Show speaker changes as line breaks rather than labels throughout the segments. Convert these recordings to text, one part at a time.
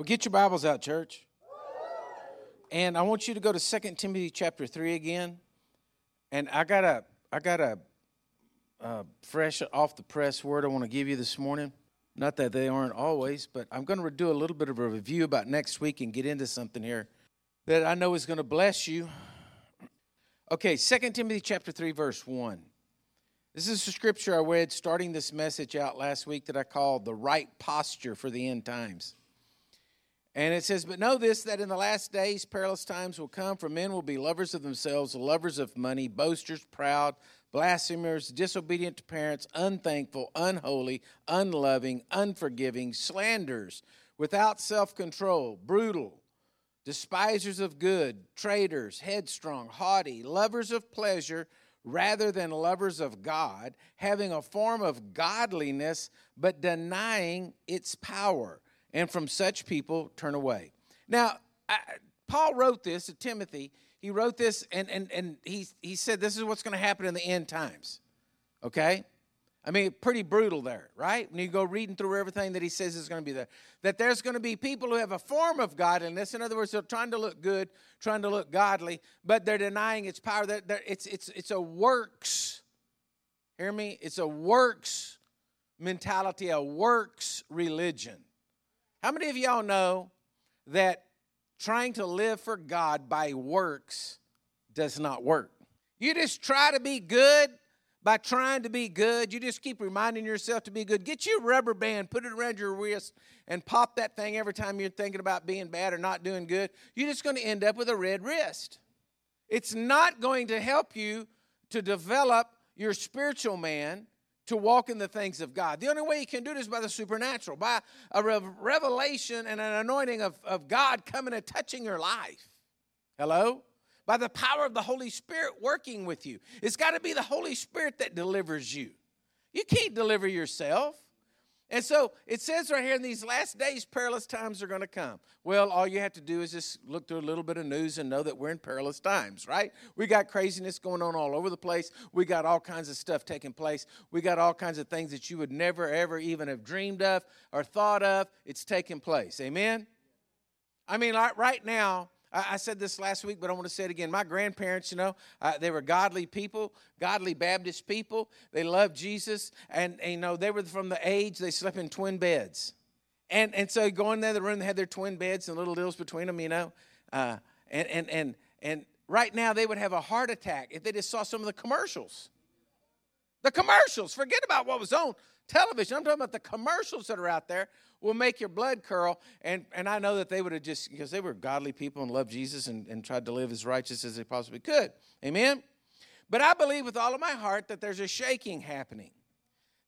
Well, get your Bibles out, church. And I want you to go to 2 Timothy chapter 3 again. And I got a I got a, fresh off the press word I want to give you this morning. Not that they aren't always, but I'm going to do a little bit of a review about next week and get into something here that I know is going to bless you. Okay, 2 Timothy chapter 3 verse 1. This is a scripture I read starting this message out last week that I called the right posture for the end times. And it says, But know this, that in the last days perilous times will come, for men will be lovers of themselves, lovers of money, boasters, proud, blasphemers, disobedient to parents, unthankful, unholy, unloving, unforgiving, slanders, without self control, brutal, despisers of good, traitors, headstrong, haughty, lovers of pleasure rather than lovers of God, having a form of godliness, but denying its power and from such people turn away. Now, I, Paul wrote this to Timothy. He wrote this, and, and, and he, he said this is what's going to happen in the end times. Okay? I mean, pretty brutal there, right? When you go reading through everything that he says is going to be there, that there's going to be people who have a form of godliness. In other words, they're trying to look good, trying to look godly, but they're denying its power. They're, they're, it's, it's, it's a works, hear me? It's a works mentality, a works religion. How many of y'all know that trying to live for God by works does not work? You just try to be good by trying to be good. You just keep reminding yourself to be good. Get your rubber band, put it around your wrist, and pop that thing every time you're thinking about being bad or not doing good. You're just going to end up with a red wrist. It's not going to help you to develop your spiritual man to walk in the things of God. The only way you can do it is by the supernatural, by a revelation and an anointing of, of God coming and touching your life. Hello? By the power of the Holy Spirit working with you. It's got to be the Holy Spirit that delivers you. You can't deliver yourself. And so it says right here in these last days, perilous times are going to come. Well, all you have to do is just look through a little bit of news and know that we're in perilous times, right? We got craziness going on all over the place. We got all kinds of stuff taking place. We got all kinds of things that you would never, ever even have dreamed of or thought of. It's taking place. Amen? I mean, like right now, I, said this last week, but I want to say it again. My grandparents, you know, uh, they were godly people, godly Baptist people. They loved Jesus, and, and, you know, they were from the age they slept in twin beds. And, and so going there, the room, they had their twin beds and little deals between them, you know. Uh, and, and, and, and right now, they would have a heart attack if they just saw some of the commercials. The commercials, forget about what was on television. I'm talking about the commercials that are out there will make your blood curl. And, and I know that they would have just, because they were godly people and loved Jesus and, and tried to live as righteous as they possibly could. Amen? But I believe with all of my heart that there's a shaking happening.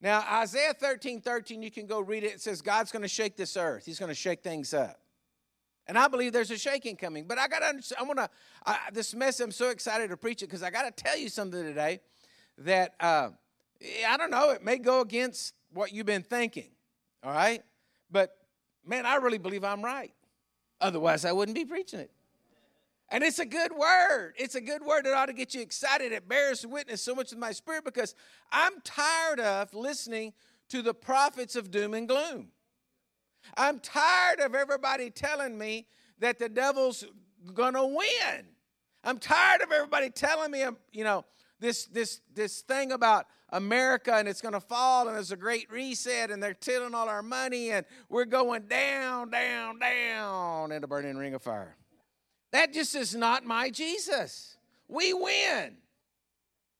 Now, Isaiah 13 13, you can go read it. It says, God's going to shake this earth, He's going to shake things up. And I believe there's a shaking coming. But I got to understand, I want to, this message, I'm so excited to preach it because I got to tell you something today that, uh, I don't know, it may go against what you've been thinking. All right? But man, I really believe I'm right. Otherwise, I wouldn't be preaching it. And it's a good word. It's a good word that ought to get you excited. It bears witness so much in my spirit because I'm tired of listening to the prophets of doom and gloom. I'm tired of everybody telling me that the devil's gonna win. I'm tired of everybody telling me, um, you know, this this this thing about America and it's going to fall and there's a great reset and they're tilling all our money and we're going down, down, down in a burning ring of fire. That just is not my Jesus. We win.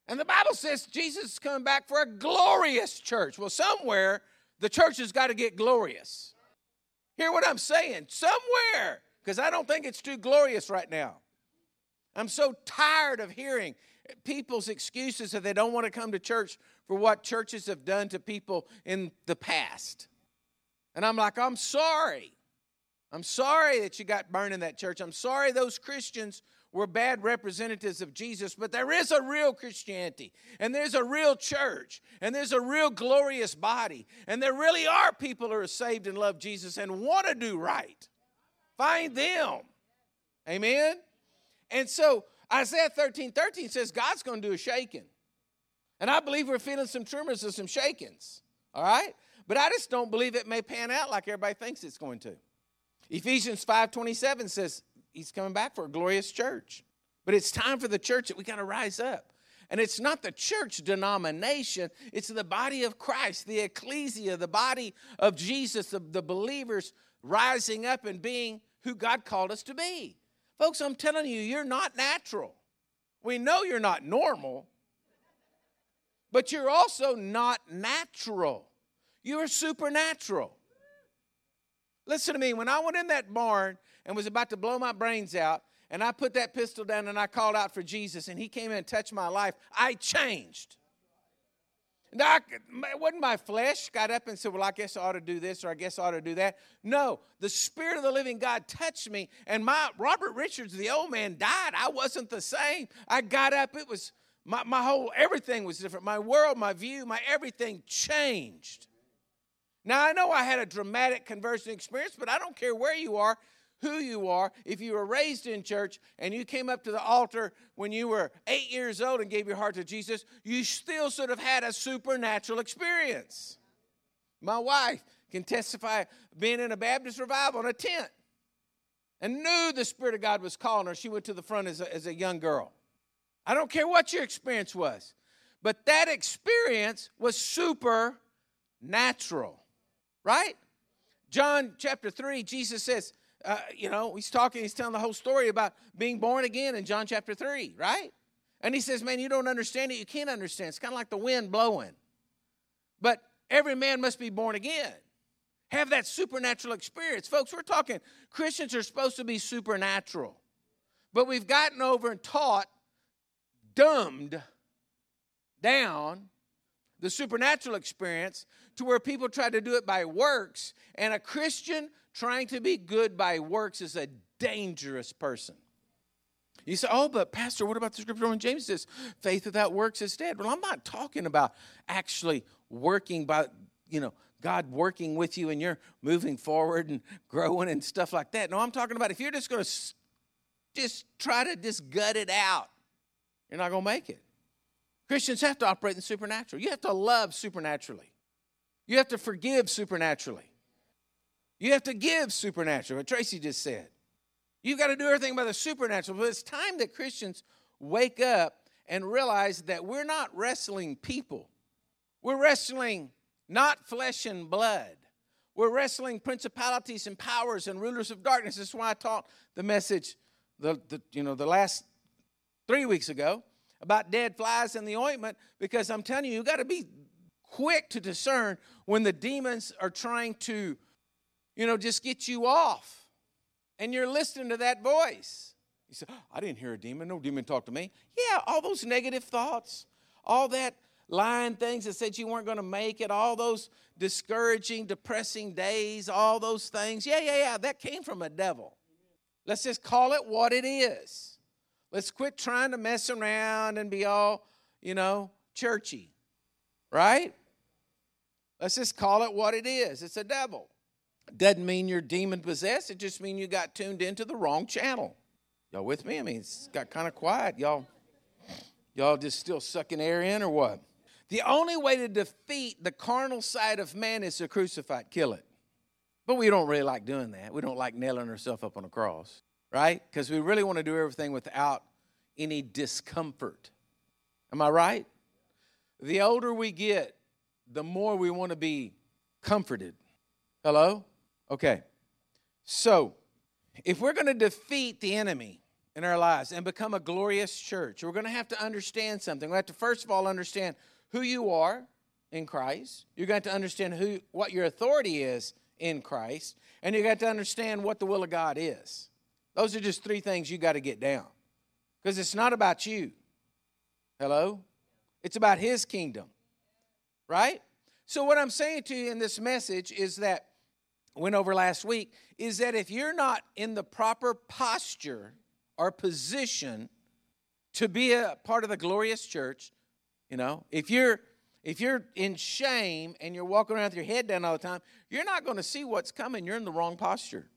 And the Bible says Jesus is coming back for a glorious church. Well, somewhere the church has got to get glorious. Hear what I'm saying? Somewhere, because I don't think it's too glorious right now. I'm so tired of hearing people's excuses that they don't want to come to church for what churches have done to people in the past. And I'm like, I'm sorry. I'm sorry that you got burned in that church. I'm sorry those Christians were bad representatives of Jesus, but there is a real Christianity, and there's a real church, and there's a real glorious body, and there really are people who are saved and love Jesus and want to do right. Find them. Amen? And so Isaiah 13 13 says God's going to do a shaking. And I believe we're feeling some tremors and some shakings. All right? But I just don't believe it may pan out like everybody thinks it's going to. Ephesians 5:27 says he's coming back for a glorious church. But it's time for the church that we got to rise up. And it's not the church denomination, it's the body of Christ, the ecclesia, the body of Jesus, the, the believers rising up and being who God called us to be. Folks, I'm telling you, you're not natural. We know you're not normal, but you're also not natural. You're supernatural. Listen to me, when I went in that barn and was about to blow my brains out, and I put that pistol down and I called out for Jesus, and he came in and touched my life, I changed. Now, it wasn't my flesh got up and said, Well, I guess I ought to do this or I guess I ought to do that. No, the Spirit of the living God touched me, and my Robert Richards, the old man, died. I wasn't the same. I got up, it was my, my whole everything was different. My world, my view, my everything changed. Now, I know I had a dramatic conversion experience, but I don't care where you are who you are. If you were raised in church and you came up to the altar when you were eight years old and gave your heart to Jesus, you still sort of had a supernatural experience. My wife can testify being in a Baptist revival in a tent and knew the Spirit of God was calling her. She went to the front as a, as a young girl. I don't care what your experience was, but that experience was supernatural, right? John chapter 3, Jesus says, uh, you know, he's talking, he's telling the whole story about being born again in John chapter 3, right? And he says, Man, you don't understand it. You can't understand. It's kind of like the wind blowing. But every man must be born again. Have that supernatural experience. Folks, we're talking Christians are supposed to be supernatural. But we've gotten over and taught, dumbed down the supernatural experience to where people try to do it by works. And a Christian trying to be good by works is a dangerous person. You say, oh, but Pastor, what about the scripture in James says, faith without works is dead? Well, I'm not talking about actually working by, you know, God working with you and you're moving forward and growing and stuff like that. No, I'm talking about if you're just going to just try to just gut it out, you're not going to make it. Christians have to operate in supernatural. You have to love supernaturally. You have to forgive supernaturally. You have to give supernatural, what Tracy just said. You've got to do everything by the supernatural. But it's time that Christians wake up and realize that we're not wrestling people. We're wrestling not flesh and blood. We're wrestling principalities and powers and rulers of darkness. That's why I taught the message the, the you know the last three weeks ago about dead flies in the ointment because I'm telling you, you've got to be quick to discern when the demons are trying to you know, just get you off. And you're listening to that voice. You say, I didn't hear a demon. No demon talked to me. Yeah, all those negative thoughts, all that lying things that said you weren't going to make it, all those discouraging, depressing days, all those things. Yeah, yeah, yeah, that came from a devil. Let's just call it what it is. Let's quit trying to mess around and be all, you know, churchy, right? Let's just call it what it is. It's a devil. Doesn't mean you're demon possessed, it just means you got tuned into the wrong channel. Y'all with me? I mean, it's got kind of quiet. Y'all, y'all just still sucking air in or what? The only way to defeat the carnal side of man is to crucify it, kill it. But we don't really like doing that. We don't like nailing ourselves up on a cross, right? Because we really want to do everything without any discomfort. Am I right? The older we get, the more we want to be comforted. Hello? Okay. So, if we're going to defeat the enemy in our lives and become a glorious church, we're going to have to understand something. We have to first of all understand who you are in Christ. You're going to, understand who what your authority is in Christ, and you got to understand what the will of God is. Those are just three things you got to get down. Because it's not about you. Hello? It's about his kingdom. Right? So what I'm saying to you in this message is that went over last week is that if you're not in the proper posture or position to be a part of the glorious church, you know, if you're if you're in shame and you're walking around with your head down all the time, you're not going to see what's coming. You're in the wrong posture.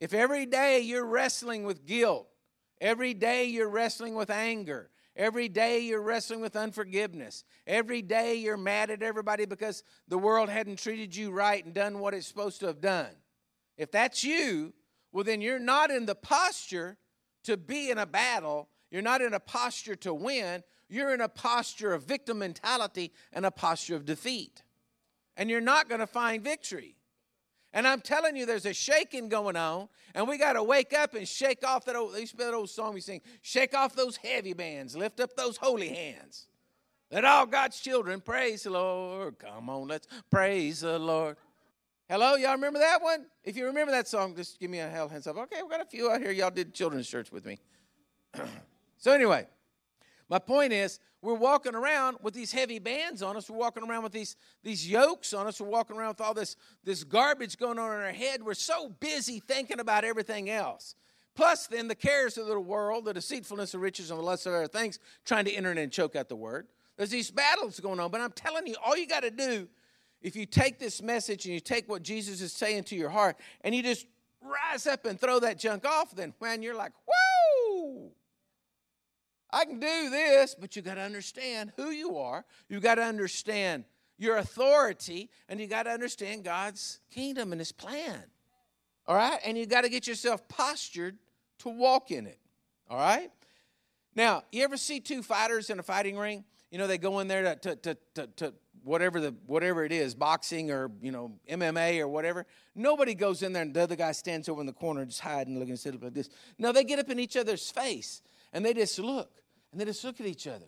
If every day you're wrestling with guilt, every day you're wrestling with anger, Every day you're wrestling with unforgiveness. Every day you're mad at everybody because the world hadn't treated you right and done what it's supposed to have done. If that's you, well, then you're not in the posture to be in a battle. You're not in a posture to win. You're in a posture of victim mentality and a posture of defeat. And you're not going to find victory. And I'm telling you, there's a shaking going on, and we got to wake up and shake off that old, that old song we sing, shake off those heavy bands, lift up those holy hands. Let all God's children praise the Lord. Come on, let's praise the Lord. Hello, y'all remember that one? If you remember that song, just give me a hell hands up. Okay, we got a few out here. Y'all did children's church with me. so anyway, my point is, we're walking around with these heavy bands on us. We're walking around with these, these yokes on us. We're walking around with all this, this garbage going on in our head. We're so busy thinking about everything else. Plus, then, the cares of the world, the deceitfulness of riches, and the lust of other things, trying to enter in and choke out the word. There's these battles going on. But I'm telling you, all you got to do, if you take this message and you take what Jesus is saying to your heart, and you just rise up and throw that junk off, then, man, you're like, whoa! I can do this, but you got to understand who you are. You got to understand your authority, and you got to understand God's kingdom and His plan. All right? And you got to get yourself postured to walk in it. All right? Now, you ever see two fighters in a fighting ring? You know, they go in there to, to, to, to, whatever the whatever it is, boxing or you know MMA or whatever. Nobody goes in there and the other guy stands over in the corner just hiding, looking, up like this. No, they get up in each other's face and they just look and they just look at each other.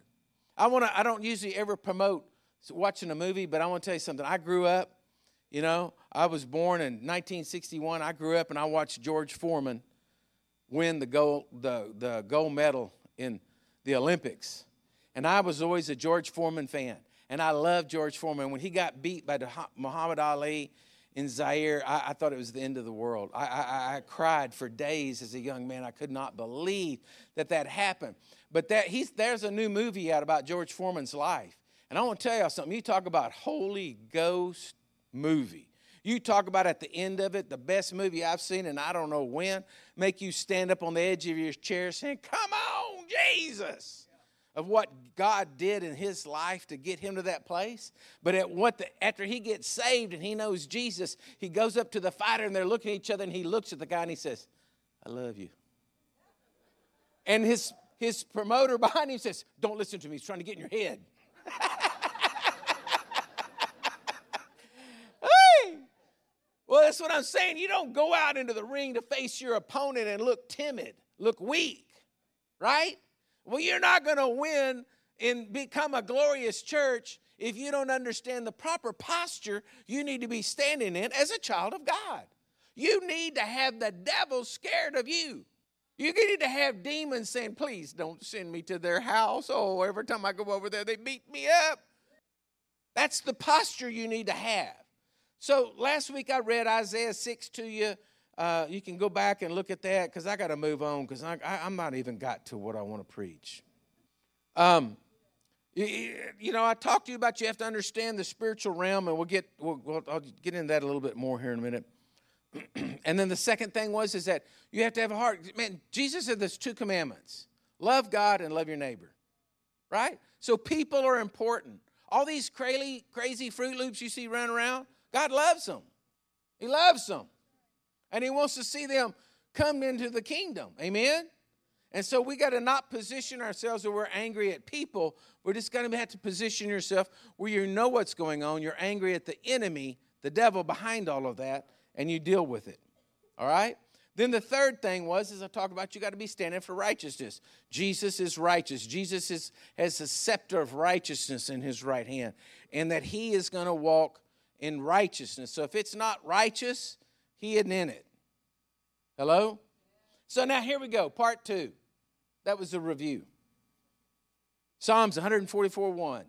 I want to. I don't usually ever promote watching a movie, but I want to tell you something. I grew up. You know, I was born in 1961. I grew up and I watched George Foreman win the gold the the gold medal in the Olympics, and I was always a George Foreman fan. And I loved George Foreman. When he got beat by Muhammad Ali in Zaire, I, I, thought it was the end of the world. I, I, I, cried for days as a young man. I could not believe that that happened. But that he's, there's a new movie out about George Foreman's life. And I want to tell you something. You talk about Holy Ghost movie. You talk about at the end of it, the best movie I've seen, and I don't know when, make you stand up on the edge of your chair saying, Come on, Jesus of what God did in his life to get him to that place. But at what the, after he gets saved and he knows Jesus, he goes up to the fighter and they're looking at each other and he looks at the guy and he says, I love you. And his, his promoter behind him says, Don't listen to me, he's trying to get in your head. hey! Well, that's what I'm saying. You don't go out into the ring to face your opponent and look timid, look weak, right? Well, you're not going to win and become a glorious church if you don't understand the proper posture you need to be standing in as a child of God. You need to have the devil scared of you. You need to have demons saying, Please don't send me to their house. Oh, every time I go over there, they beat me up. That's the posture you need to have. So last week I read Isaiah 6 to you. Uh, you can go back and look at that because I got to move on because I, I, am not even got to what I want to preach. Um, you, you, know, I talked to you about you have to understand the spiritual realm, and we'll get we'll, we'll, I'll get into that a little bit more here in a minute. and then the second thing was is that you have to have a heart. Man, Jesus said there's two commandments: love God and love your neighbor. Right? So people are important. All these crazy, crazy Fruit Loops you see running around, God loves them. He loves them. And He wants to see them come into the kingdom. Amen? And so we got to not position ourselves where we're angry at people. We're just going to have to position yourself where you know what's going on. You're angry at the enemy, the devil behind all of that, and you deal with it. All right? Then the third thing was, as I talked about, you got to be standing for righteousness. Jesus is righteous. Jesus is, has a scepter of righteousness in his right hand, and that he is going to walk in righteousness. So if it's not righteous, he isn't in it. Hello? So now here we go, part two. That was the review. Psalms 144 1.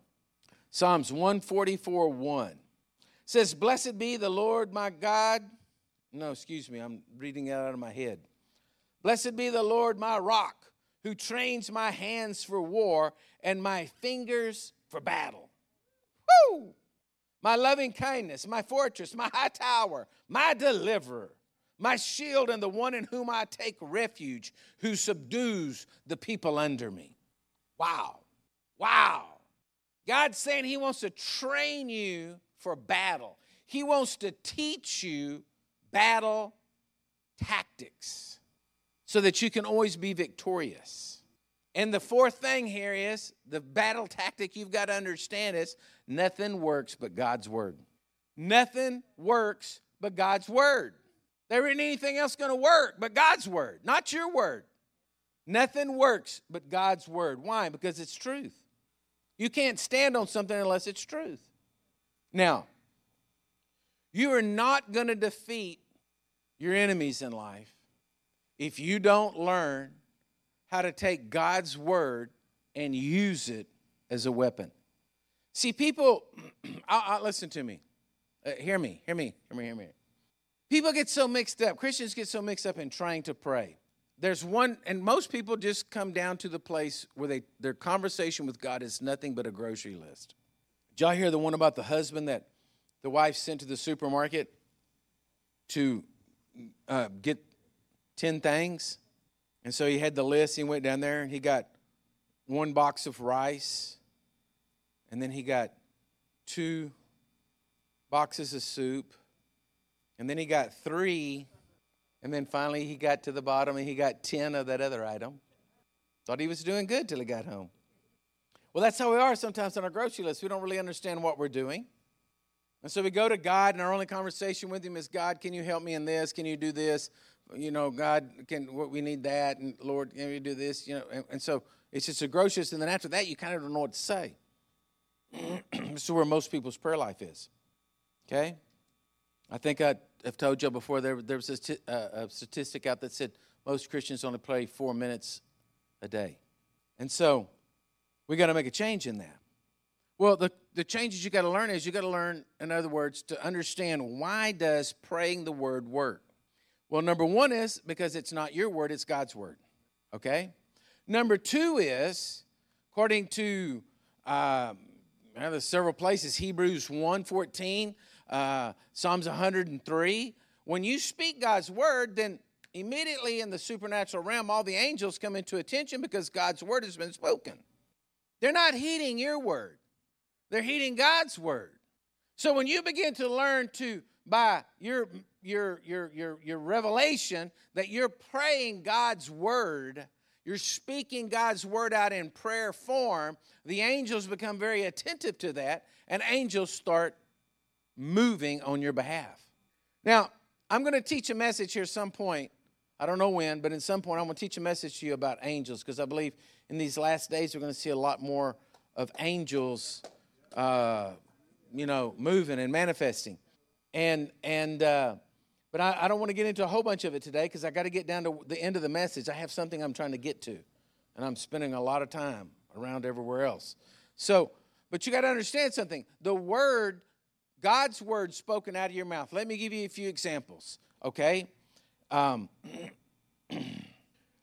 Psalms 144 1 says, Blessed be the Lord my God. No, excuse me, I'm reading it out of my head. Blessed be the Lord my rock, who trains my hands for war and my fingers for battle. Woo! My loving kindness, my fortress, my high tower, my deliverer, my shield, and the one in whom I take refuge, who subdues the people under me. Wow. Wow. God's saying He wants to train you for battle, He wants to teach you battle tactics so that you can always be victorious. And the fourth thing here is the battle tactic you've got to understand is nothing works but God's word. Nothing works but God's word. There isn't anything else going to work but God's word, not your word. Nothing works but God's word. Why? Because it's truth. You can't stand on something unless it's truth. Now, you are not going to defeat your enemies in life if you don't learn how to take God's word and use it as a weapon. See, people, I, I, listen to me. Uh, hear me, hear me, hear me, hear me. People get so mixed up, Christians get so mixed up in trying to pray. There's one, and most people just come down to the place where they, their conversation with God is nothing but a grocery list. Did y'all hear the one about the husband that the wife sent to the supermarket to uh, get 10 things? And so he had the list. He went down there and he got one box of rice, and then he got two boxes of soup, and then he got three, and then finally he got to the bottom and he got 10 of that other item. Thought he was doing good till he got home. Well, that's how we are sometimes on our grocery list. We don't really understand what we're doing. And so we go to God, and our only conversation with Him is God, can you help me in this? Can you do this? You know, God, can what we need that, and Lord, can we do this? You know, and, and so it's just a grocery and then after that, you kind of don't know what to say. this is where most people's prayer life is. Okay? I think I have told you before there, there was a, uh, a statistic out that said most Christians only pray four minutes a day. And so we got to make a change in that. Well, the, the changes you got to learn is you got to learn, in other words, to understand why does praying the word work? Well, number one is because it's not your word, it's God's word. Okay? Number two is, according to um, there's several places, Hebrews 1 14, uh, Psalms 103. When you speak God's word, then immediately in the supernatural realm, all the angels come into attention because God's word has been spoken. They're not heeding your word, they're heeding God's word. So when you begin to learn to, by your, your, your, your, your revelation, that you're praying God's word, you're speaking God's word out in prayer form, the angels become very attentive to that, and angels start moving on your behalf. Now, I'm going to teach a message here at some point. I don't know when, but at some point I'm going to teach a message to you about angels because I believe in these last days we're going to see a lot more of angels, uh, you know, moving and manifesting. And and uh, but I, I don't want to get into a whole bunch of it today because I got to get down to the end of the message. I have something I'm trying to get to, and I'm spending a lot of time around everywhere else. So, but you got to understand something. The word God's word spoken out of your mouth. Let me give you a few examples, okay? Um,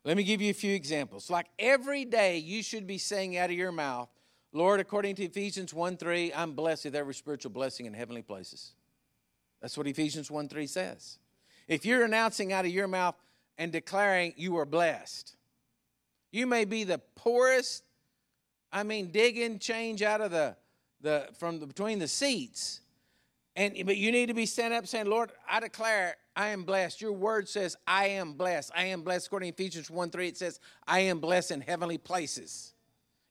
let me give you a few examples. Like every day, you should be saying out of your mouth, Lord, according to Ephesians 1 3, I'm blessed with every spiritual blessing in heavenly places. That's what Ephesians 1 3 says. If you're announcing out of your mouth and declaring you are blessed, you may be the poorest, I mean, digging change out of the, the from the, between the seats and but you need to be standing up saying, Lord, I declare I am blessed. Your word says, I am blessed. I am blessed. According to Ephesians 1 3, it says, I am blessed in heavenly places.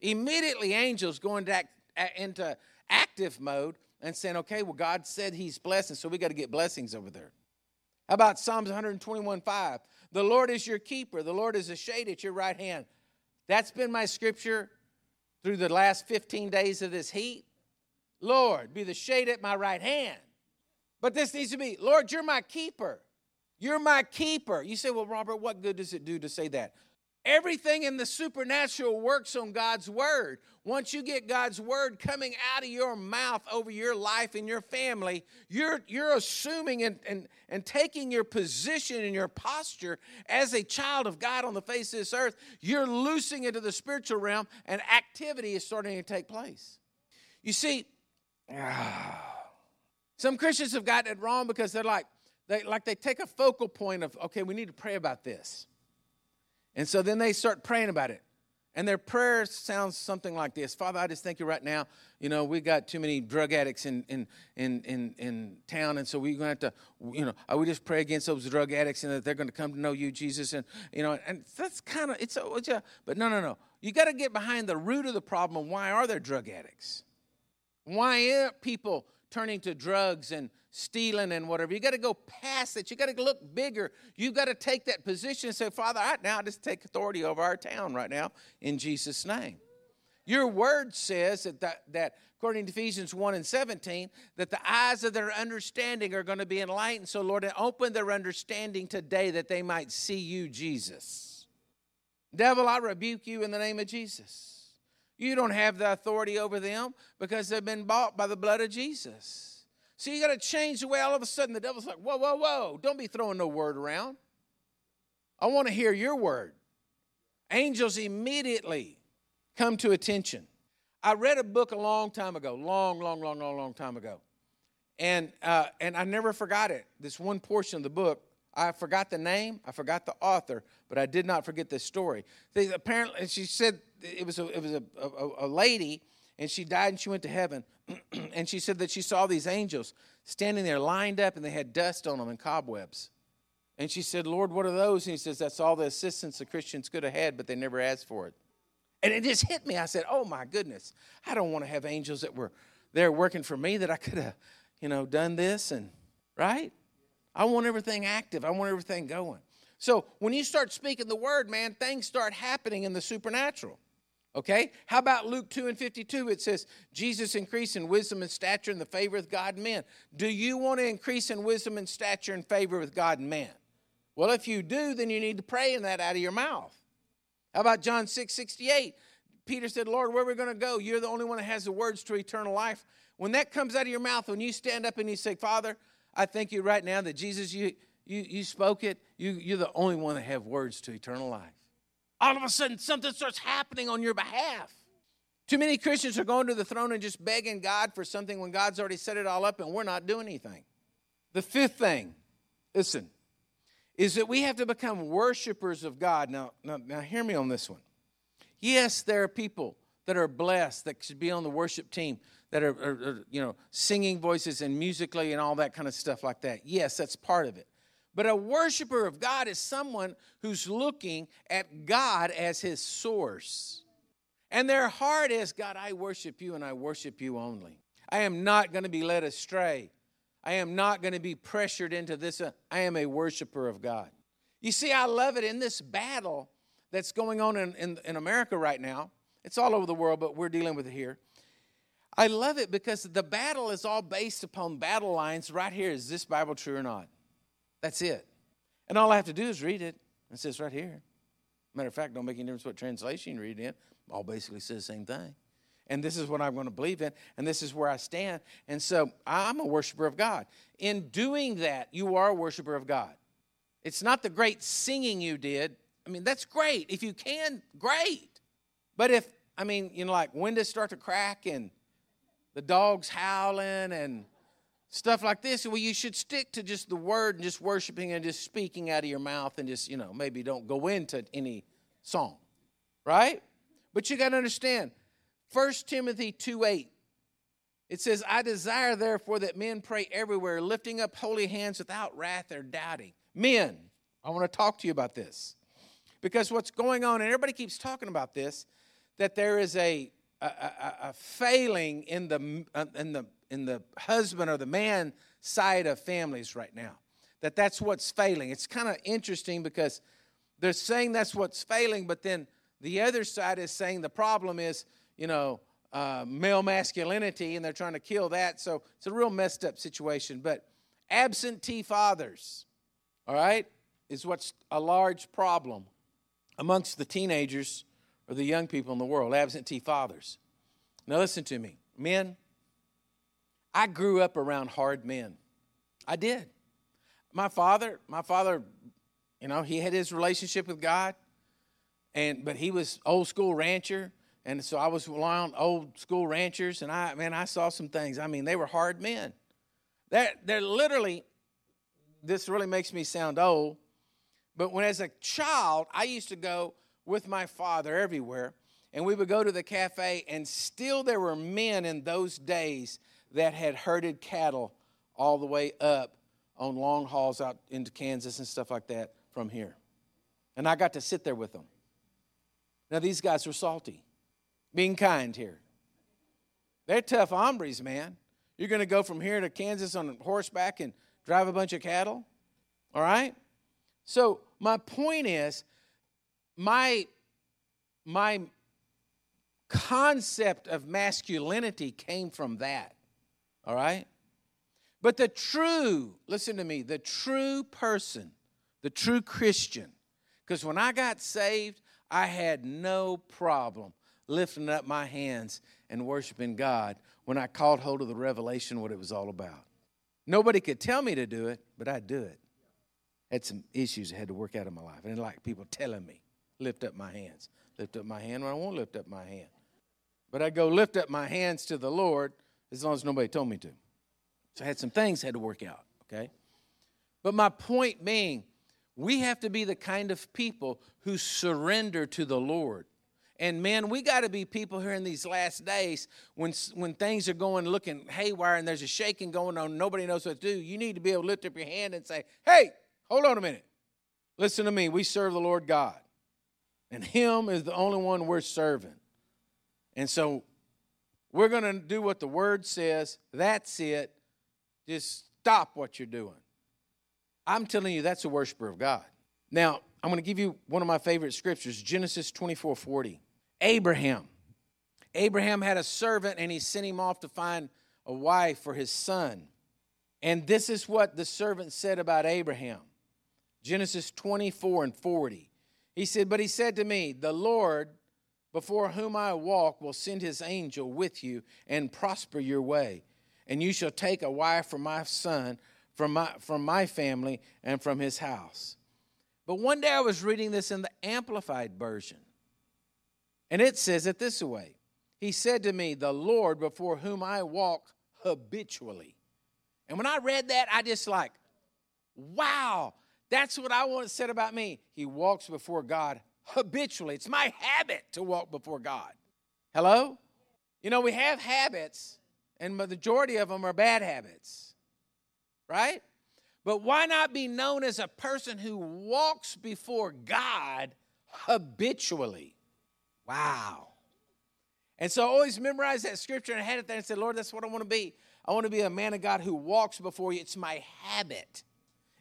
Immediately, angels go into, act, into active mode and saying, okay, well, God said he's blessing, so we got to get blessings over there. How about Psalms 121 5? The Lord is your keeper, the Lord is a shade at your right hand. That's been my scripture through the last 15 days of this heat. Lord, be the shade at my right hand. But this needs to be, Lord, you're my keeper. You're my keeper. You say, well, Robert, what good does it do to say that? Everything in the supernatural works on God's word. Once you get God's word coming out of your mouth over your life and your family, you're, you're assuming and, and, and taking your position and your posture as a child of God on the face of this earth. You're loosing into the spiritual realm, and activity is starting to take place. You see, Some Christians have gotten it wrong because they're like, they like they take a focal point of, okay, we need to pray about this. And so then they start praying about it. And their prayer sounds something like this Father, I just thank you right now. You know, we got too many drug addicts in, in, in, in, in town, and so we're going to have to, you know, we just pray against those drug addicts and that they're going to come to know you, Jesus. And, you know, and that's kind of, it's, a, it's a, but no, no, no. You got to get behind the root of the problem. Why are there drug addicts? Why are people turning to drugs and stealing and whatever. You got to go past it. You got to look bigger. You got to take that position and say, Father, I now just take authority over our town right now in Jesus' name. Your word says that, that, that according to Ephesians 1 and 17, that the eyes of their understanding are going to be enlightened. So, Lord, open their understanding today that they might see you, Jesus. Devil, I rebuke you in the name of Jesus. You don't have the authority over them because they've been bought by the blood of Jesus. So you got to change the way all of a sudden the devil's like, whoa, whoa, whoa, don't be throwing no word around. I want to hear your word. Angels immediately come to attention. I read a book a long time ago, long, long, long, long, long time ago. And, uh, and I never forgot it. This one portion of the book, I forgot the name, I forgot the author, but I did not forget this story. They, apparently, she said it was a, it was a, a, a lady, and she died and she went to heaven. and she said that she saw these angels standing there lined up, and they had dust on them and cobwebs. And she said, Lord, what are those? And he says, That's all the assistance the Christians could have had, but they never asked for it. And it just hit me. I said, Oh my goodness, I don't want to have angels that were there working for me that I could have, you know, done this and right? I want everything active. I want everything going. So when you start speaking the word, man, things start happening in the supernatural. Okay? How about Luke 2 and 52? It says, Jesus increased in wisdom and stature and the favor of God and men. Do you want to increase in wisdom and stature and favor with God and man? Well, if you do, then you need to pray in that out of your mouth. How about John 6 68? Peter said, Lord, where are we going to go? You're the only one that has the words to eternal life. When that comes out of your mouth, when you stand up and you say, Father, I thank you right now that Jesus, you, you, you spoke it, you, you're the only one that have words to eternal life all of a sudden something starts happening on your behalf. Too many Christians are going to the throne and just begging God for something when God's already set it all up and we're not doing anything. The fifth thing, listen, is that we have to become worshipers of God. Now, now, now hear me on this one. Yes, there are people that are blessed that should be on the worship team that are, are, are you know, singing voices and musically and all that kind of stuff like that. Yes, that's part of it. But a worshiper of God is someone who's looking at God as his source. And their heart is God, I worship you and I worship you only. I am not going to be led astray. I am not going to be pressured into this. I am a worshiper of God. You see, I love it in this battle that's going on in, in, in America right now. It's all over the world, but we're dealing with it here. I love it because the battle is all based upon battle lines right here. Is this Bible true or not? That's it. And all I have to do is read it. It says right here. Matter of fact, don't make any difference what translation you read in. All basically says the same thing. And this is what I'm going to believe in, and this is where I stand. And so I'm a worshiper of God. In doing that, you are a worshiper of God. It's not the great singing you did. I mean, that's great. If you can, great. But if, I mean, you know, like windows start to crack and the dog's howling and stuff like this. Well, you should stick to just the word and just worshiping and just speaking out of your mouth and just, you know, maybe don't go into any song, right? But you got to understand, 1 Timothy 2 8, it says, I desire therefore that men pray everywhere, lifting up holy hands without wrath or doubting. Men, I want to talk to you about this. Because what's going on, and everybody keeps talking about this, that there is a, a, a, a failing in the, uh, in the in the husband or the man side of families right now. That that's what's failing. It's kind of interesting because they're saying that's what's failing, but then the other side is saying the problem is, you know, uh, male masculinity, and they're trying to kill that. So it's a real messed up situation. But absentee fathers, all right, is what's a large problem amongst the teenagers or the young people in the world. Absentee fathers. Now listen to me, men. I grew up around hard men. I did. My father, my father, you know, he had his relationship with God, and but he was old school rancher, and so I was around old school ranchers, and I man, I saw some things. I mean, they were hard men. They're, they're literally. This really makes me sound old, but when as a child, I used to go with my father everywhere, and we would go to the cafe, and still there were men in those days that had herded cattle all the way up on long hauls out into Kansas and stuff like that from here. And I got to sit there with them. Now, these guys were salty, being kind here. They're tough hombres, man. You're going to go from here to Kansas on horseback and drive a bunch of cattle? All right? So, my point is my my concept of masculinity came from that. All right? But the true, listen to me, the true person, the true Christian, because when I got saved, I had no problem lifting up my hands and worshiping God when I caught hold of the revelation what it was all about. Nobody could tell me to do it, but I'd do it. Had some issues I had to work out in my life. I didn't like people telling me, lift up my hands. Lift up my hand when I won't lift up my hand. But I go lift up my hands to the Lord as long as nobody told me to. So I had some things had to work out, okay? But my point being, we have to be the kind of people who surrender to the Lord. And man, we got to be people here in these last days when, when things are going looking haywire and there's a shaking going on, nobody knows what to do. You need to be able to lift up your hand and say, Hey, hold on a minute. Listen to me. We serve the Lord God, and Him is the only one we're serving. And so we're going to do what the Word says. That's it. Just stop what you're doing. I'm telling you, that's a worshiper of God. Now, I'm going to give you one of my favorite scriptures Genesis 24 40. Abraham. Abraham had a servant and he sent him off to find a wife for his son. And this is what the servant said about Abraham Genesis 24 and 40. He said, But he said to me, The Lord before whom I walk will send his angel with you and prosper your way. And you shall take a wife for my son, from my, from my family, and from his house. But one day I was reading this in the Amplified Version. And it says it this way He said to me, The Lord before whom I walk habitually. And when I read that, I just like, wow, that's what I want say about me. He walks before God habitually. It's my habit to walk before God. Hello? You know, we have habits, and the majority of them are bad habits, right? But why not be known as a person who walks before God habitually? Wow. And so I always memorized that scripture and I had it there and said, Lord, that's what I want to be. I want to be a man of God who walks before you. It's my habit.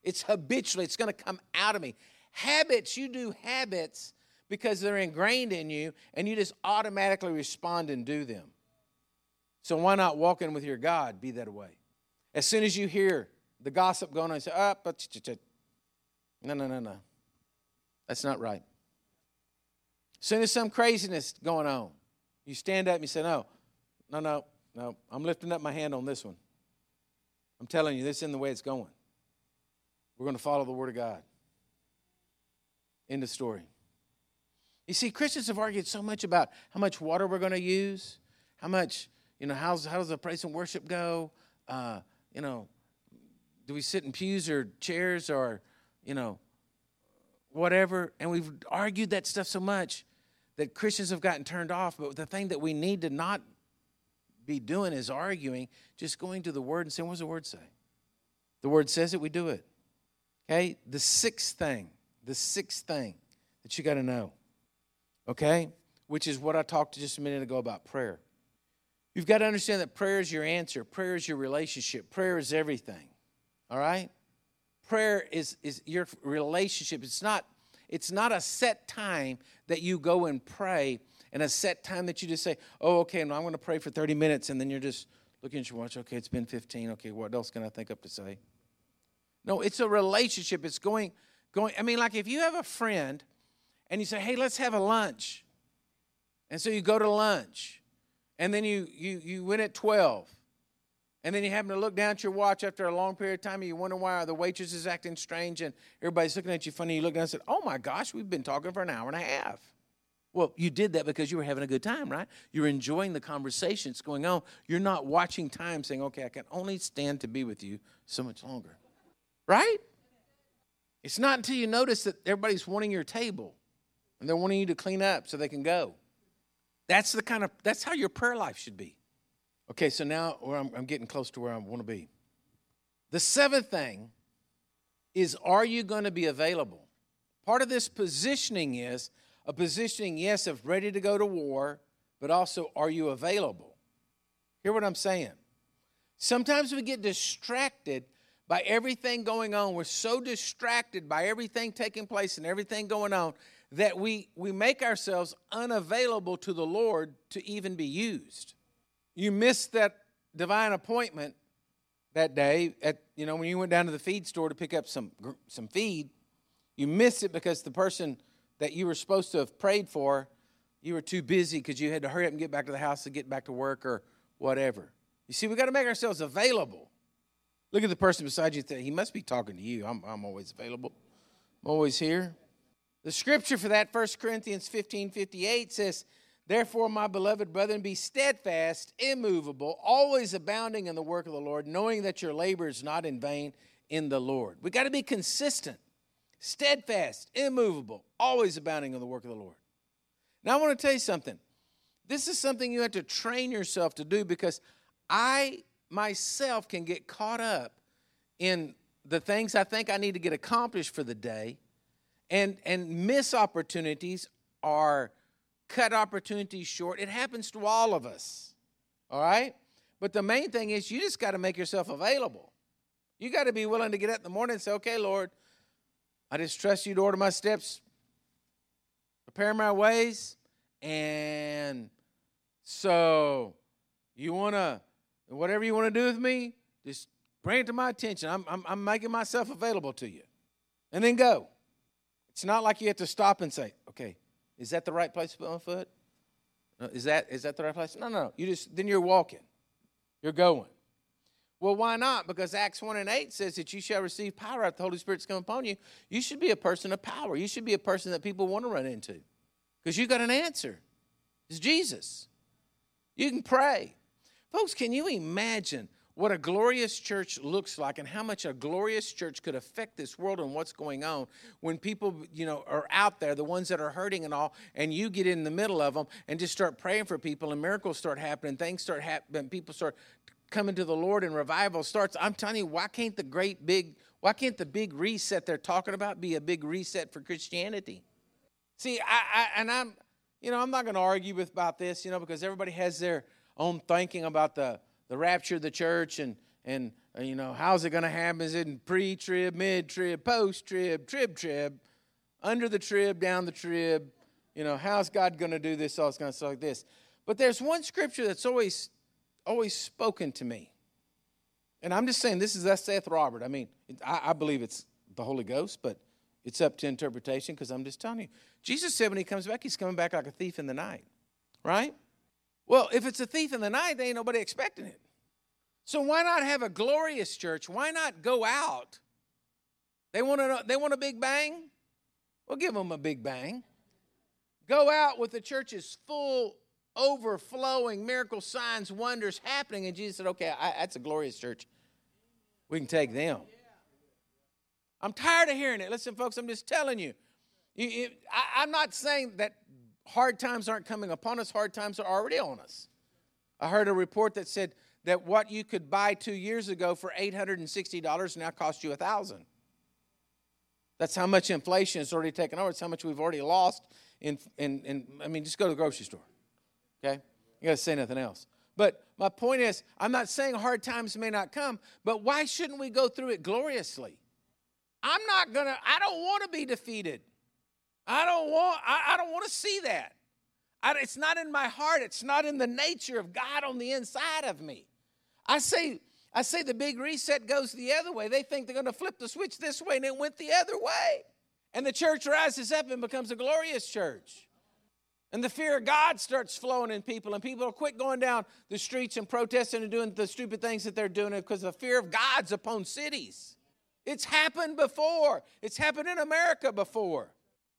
It's habitually, it's going to come out of me. Habits, you do habits because they're ingrained in you and you just automatically respond and do them. So why not walking with your God be that way? As soon as you hear the gossip going on, you say, oh, but no, no, no, no. That's not right. As soon as some craziness going on, you stand up and you say, No, no, no, no. I'm lifting up my hand on this one. I'm telling you, this isn't the way it's going. We're going to follow the Word of God. End of story. You see, Christians have argued so much about how much water we're going to use, how much, you know, how's, how does the praise and worship go? Uh, you know, do we sit in pews or chairs or, you know, whatever? And we've argued that stuff so much that Christians have gotten turned off, but the thing that we need to not be doing is arguing, just going to the Word and saying, What does the Word say? The Word says it, we do it. Okay? The sixth thing, the sixth thing that you got to know, okay? Which is what I talked just a minute ago about prayer. You've got to understand that prayer is your answer, prayer is your relationship, prayer is everything. All right? Prayer is, is your relationship. It's not it's not a set time that you go and pray and a set time that you just say, oh, okay, I'm going to pray for 30 minutes, and then you're just looking at your watch. Okay, it's been 15. Okay, what else can I think up to say? No, it's a relationship. It's going, going. I mean, like if you have a friend and you say, hey, let's have a lunch. And so you go to lunch, and then you you you went at 12 and then you happen to look down at your watch after a long period of time and you wonder why the waitress is acting strange and everybody's looking at you funny. You look down and say, Oh my gosh, we've been talking for an hour and a half. Well, you did that because you were having a good time, right? You're enjoying the conversation that's going on. You're not watching time saying, Okay, I can only stand to be with you so much longer. Right? It's not until you notice that everybody's wanting your table and they're wanting you to clean up so they can go. That's the kind of that's how your prayer life should be. Okay, so now I'm, I'm getting close to where I want to be. The seventh thing is are you going to be available? Part of this positioning is a positioning, yes, of ready to go to war, but also are you available? Hear what I'm saying? Sometimes we get distracted by everything going on. We're so distracted by everything taking place and everything going on that we, we make ourselves unavailable to the Lord to even be used. You missed that divine appointment that day at you know when you went down to the feed store to pick up some some feed. You missed it because the person that you were supposed to have prayed for you were too busy because you had to hurry up and get back to the house to get back to work or whatever. You see we got to make ourselves available. Look at the person beside you he must be talking to you. I'm, I'm always available. I'm always here the scripture for that 1 corinthians 15 58 says Therefore, my beloved brethren, be steadfast, immovable, always abounding in the work of the Lord, knowing that your labor is not in vain in the Lord. We got to be consistent, steadfast, immovable, always abounding in the work of the Lord. Now, I want to tell you something. This is something you have to train yourself to do because I myself can get caught up in the things I think I need to get accomplished for the day and, and miss opportunities are cut opportunities short. It happens to all of us. All right? But the main thing is you just got to make yourself available. You got to be willing to get up in the morning and say, okay, Lord, I just trust you to order my steps, prepare my ways. And so you want to, whatever you want to do with me, just bring it to my attention. I'm, I'm, I'm making myself available to you. And then go. It's not like you have to stop and say, okay, is that the right place to put my foot? Is that is that the right place? No, no. No. You just then you're walking. You're going. Well, why not? Because Acts 1 and 8 says that you shall receive power after the Holy Spirit's come upon you. You should be a person of power. You should be a person that people want to run into. Because you got an answer. It's Jesus. You can pray. Folks, can you imagine what a glorious church looks like and how much a glorious church could affect this world and what's going on when people you know are out there the ones that are hurting and all and you get in the middle of them and just start praying for people and miracles start happening things start happening people start coming to the lord and revival starts. I'm telling you why can't the great big why can't the big reset they're talking about be a big reset for christianity? See i, I and i'm you know i'm not going to argue with about this you know because everybody has their own thinking about the the rapture of the church and and uh, you know how's it going to happen? Is it in pre-trib mid-trib post-trib trib-trib under the trib down the trib? You know how's god going to do this? All it's going to like this? But there's one scripture that's always always spoken to me. And i'm just saying this is that saith robert. I mean I, I believe it's the holy ghost but it's up to interpretation because i'm just telling you. Jesus said when he comes back he's coming back like a thief in the night right well, if it's a thief in the night, there ain't nobody expecting it. So why not have a glorious church? Why not go out? They want a, they want a big bang? We'll give them a big bang. Go out with the church's full, overflowing miracle signs, wonders happening. And Jesus said, okay, I, that's a glorious church. We can take them. I'm tired of hearing it. Listen, folks, I'm just telling you. you, you I, I'm not saying that hard times aren't coming upon us, hard times are already on us. I heard a report that said that what you could buy two years ago for $860 now costs you a 1000 That's how much inflation has already taken over. It's how much we've already lost. In, in, in, I mean, just go to the grocery store. Okay? You got to say nothing else. But my point is, I'm not saying hard times may not come, but why shouldn't we go through it gloriously? I'm not going to, I don't want to be defeated. I don't want, I, I don't want to see that. I, it's not in my heart. It's not in the nature of God on the inside of me. I say, I say the big reset goes the other way. They think they're going to flip the switch this way, and it went the other way. And the church rises up and becomes a glorious church. And the fear of God starts flowing in people, and people quit going down the streets and protesting and doing the stupid things that they're doing because the fear of God's upon cities. It's happened before, it's happened in America before.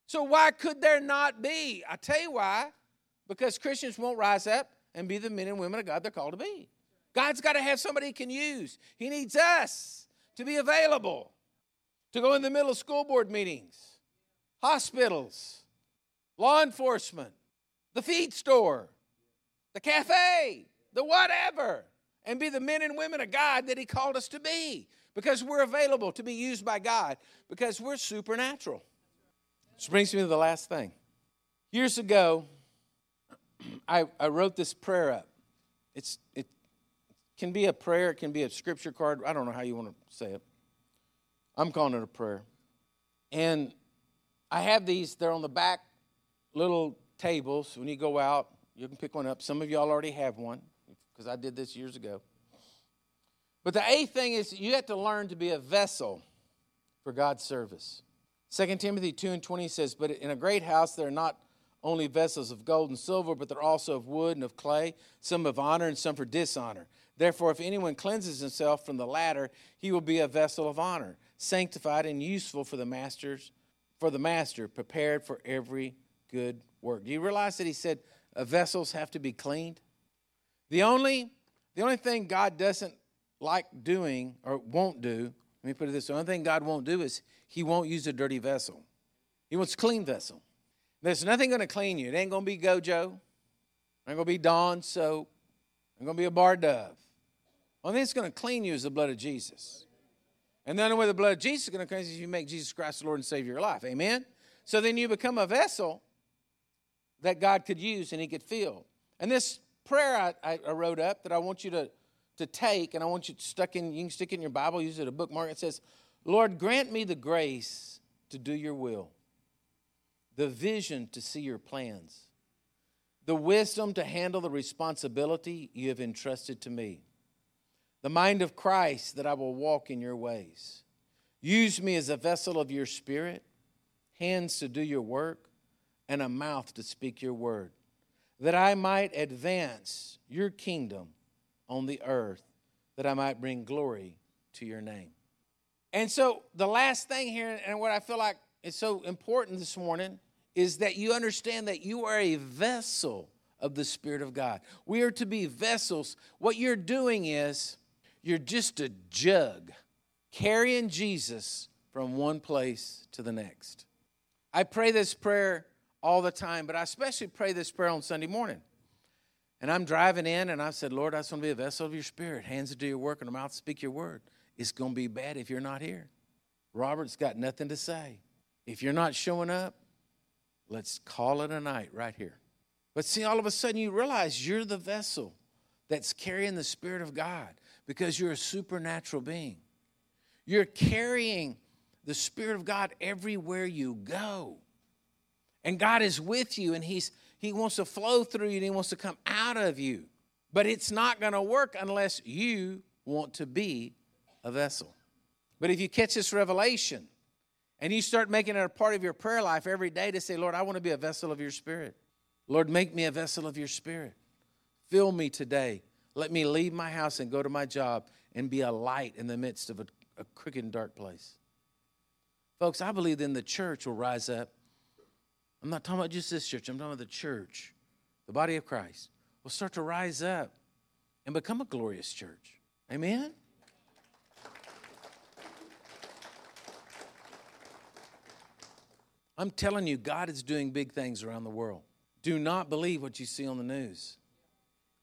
So, why could there not be? I tell you why. Because Christians won't rise up and be the men and women of God they're called to be. God's got to have somebody he can use. He needs us to be available, to go in the middle of school board meetings, hospitals, law enforcement, the feed store, the cafe, the whatever, and be the men and women of God that He called us to be because we're available to be used by God because we're supernatural. Which brings me to the last thing. Years ago, I, I wrote this prayer up. It's, it can be a prayer, it can be a scripture card. I don't know how you want to say it. I'm calling it a prayer. And I have these, they're on the back little tables. When you go out, you can pick one up. Some of y'all already have one because I did this years ago. But the eighth thing is you have to learn to be a vessel for God's service. 2 Timothy 2 and 20 says, But in a great house there are not only vessels of gold and silver, but they're also of wood and of clay, some of honor and some for dishonor. Therefore, if anyone cleanses himself from the latter, he will be a vessel of honor, sanctified and useful for the masters, for the master, prepared for every good work. Do you realize that he said uh, vessels have to be cleaned? The only, the only thing God doesn't like doing or won't do, let me put it this way, the only thing God won't do is he won't use a dirty vessel. He wants a clean vessel. There's nothing going to clean you. It ain't going to be Gojo. It ain't going to be Dawn soap. It ain't going to be a bar dove. Only thing going to clean you is the blood of Jesus. And the only way the blood of Jesus is going to cleanse you is you make Jesus Christ the Lord and Savior of your life. Amen? So then you become a vessel that God could use and He could fill. And this prayer I, I wrote up that I want you to, to take, and I want you to stuck in, you can stick in your Bible, use it a bookmark. It says, Lord, grant me the grace to do your will, the vision to see your plans, the wisdom to handle the responsibility you have entrusted to me the mind of Christ that I will walk in your ways. Use me as a vessel of your spirit, hands to do your work, and a mouth to speak your word, that I might advance your kingdom on the earth, that I might bring glory to your name. And so, the last thing here, and what I feel like is so important this morning, is that you understand that you are a vessel of the Spirit of God. We are to be vessels. What you're doing is, you're just a jug carrying Jesus from one place to the next. I pray this prayer all the time, but I especially pray this prayer on Sunday morning. And I'm driving in and I said, Lord, I just want to be a vessel of your spirit. Hands to do your work and a mouth to speak your word. It's going to be bad if you're not here. Robert's got nothing to say. If you're not showing up, let's call it a night right here. But see, all of a sudden you realize you're the vessel that's carrying the Spirit of God because you're a supernatural being. You're carrying the Spirit of God everywhere you go. And God is with you and He's He wants to flow through you and He wants to come out of you. But it's not going to work unless you want to be a vessel. But if you catch this revelation and you start making it a part of your prayer life every day to say, Lord, I want to be a vessel of your spirit. Lord, make me a vessel of your spirit. Fill me today let me leave my house and go to my job and be a light in the midst of a, a crooked and dark place. Folks, I believe then the church will rise up. I'm not talking about just this church, I'm talking about the church, the body of Christ, will start to rise up and become a glorious church. Amen? I'm telling you, God is doing big things around the world. Do not believe what you see on the news.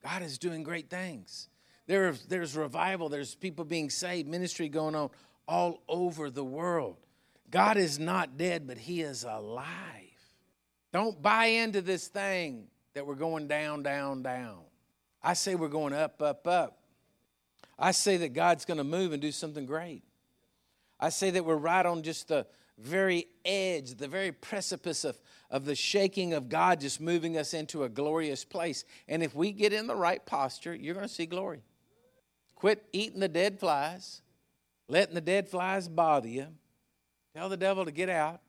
God is doing great things. There, there's revival, there's people being saved, ministry going on all over the world. God is not dead, but He is alive. Don't buy into this thing that we're going down, down, down. I say we're going up, up, up. I say that God's going to move and do something great. I say that we're right on just the very edge, the very precipice of, of the shaking of God just moving us into a glorious place. And if we get in the right posture, you're going to see glory. Quit eating the dead flies, letting the dead flies bother you. Tell the devil to get out,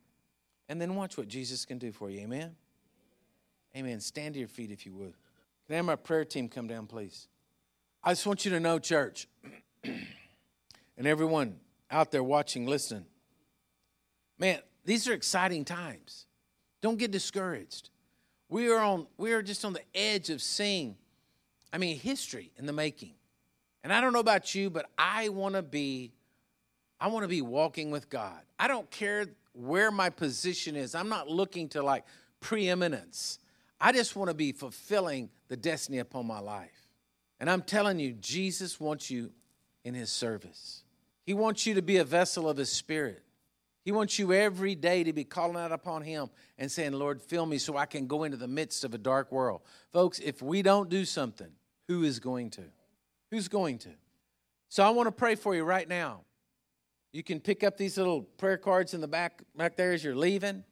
and then watch what Jesus can do for you. Amen? Amen. Stand to your feet if you would. Can I have my prayer team come down, please? I just want you to know, church, and everyone out there watching, listening Man, these are exciting times. Don't get discouraged. We are on we are just on the edge of seeing I mean history in the making. And I don't know about you, but I want to be I want to be walking with God. I don't care where my position is. I'm not looking to like preeminence. I just want to be fulfilling the destiny upon my life. And I'm telling you, Jesus wants you in his service. He wants you to be a vessel of his spirit. He wants you every day to be calling out upon him and saying, Lord, fill me so I can go into the midst of a dark world. Folks, if we don't do something, who is going to? Who's going to? So I want to pray for you right now. You can pick up these little prayer cards in the back back there as you're leaving.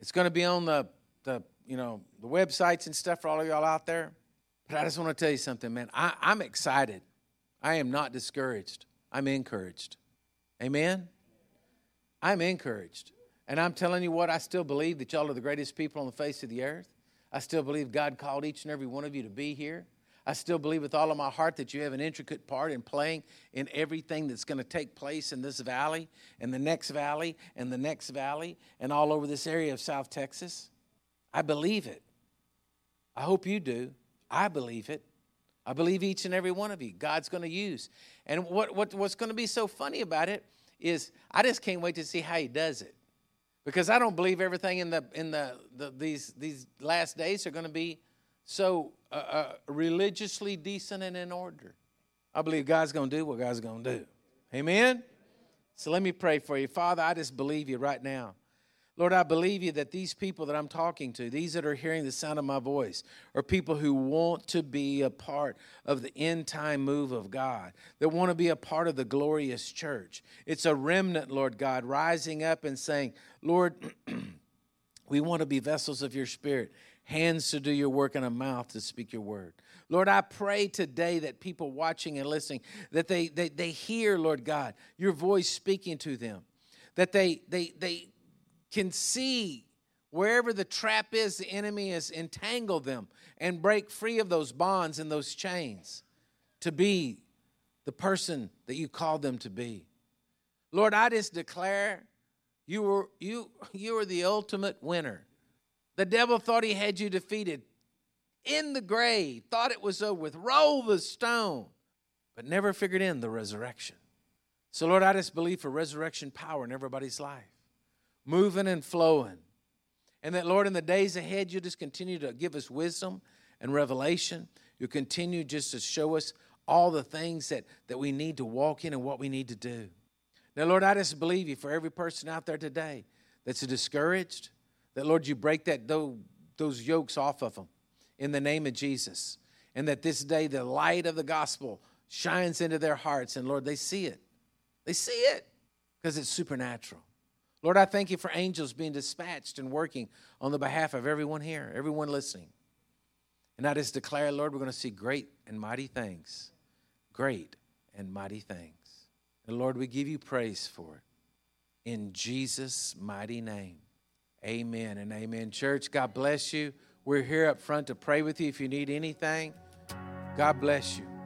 It's going to be on the the you know the websites and stuff for all of y'all out there. But I just want to tell you something, man. I, I'm excited. I am not discouraged. I'm encouraged. Amen. I'm encouraged. And I'm telling you what, I still believe that y'all are the greatest people on the face of the earth. I still believe God called each and every one of you to be here. I still believe with all of my heart that you have an intricate part in playing in everything that's going to take place in this valley, and the next valley, and the next valley, and all over this area of South Texas. I believe it. I hope you do. I believe it. I believe each and every one of you, God's going to use. And what, what, what's going to be so funny about it is I just can't wait to see how He does it. Because I don't believe everything in, the, in the, the these, these last days are going to be so uh, uh, religiously decent and in order. I believe God's going to do what God's going to do. Amen? So let me pray for you. Father, I just believe you right now. Lord, I believe you that these people that I'm talking to, these that are hearing the sound of my voice, are people who want to be a part of the end time move of God, that want to be a part of the glorious church. It's a remnant, Lord God, rising up and saying, Lord, we want to be vessels of your spirit hands to do your work and a mouth to speak your word. Lord, I pray today that people watching and listening, that they, they, they hear, Lord God, your voice speaking to them, that they, they, they can see wherever the trap is, the enemy has entangled them and break free of those bonds and those chains to be the person that you called them to be. Lord, I just declare you were you you are the ultimate winner. The devil thought he had you defeated in the grave, thought it was over with, roll the stone, but never figured in the resurrection. So, Lord, I just believe for resurrection power in everybody's life, moving and flowing. And that, Lord, in the days ahead, you'll just continue to give us wisdom and revelation. You'll continue just to show us all the things that, that we need to walk in and what we need to do. Now, Lord, I just believe you for every person out there today that's discouraged, that, Lord, you break that, those yokes off of them in the name of Jesus. And that this day the light of the gospel shines into their hearts. And, Lord, they see it. They see it because it's supernatural. Lord, I thank you for angels being dispatched and working on the behalf of everyone here, everyone listening. And I just declare, Lord, we're going to see great and mighty things. Great and mighty things. And Lord, we give you praise for it. In Jesus' mighty name. Amen and amen. Church, God bless you. We're here up front to pray with you if you need anything. God bless you.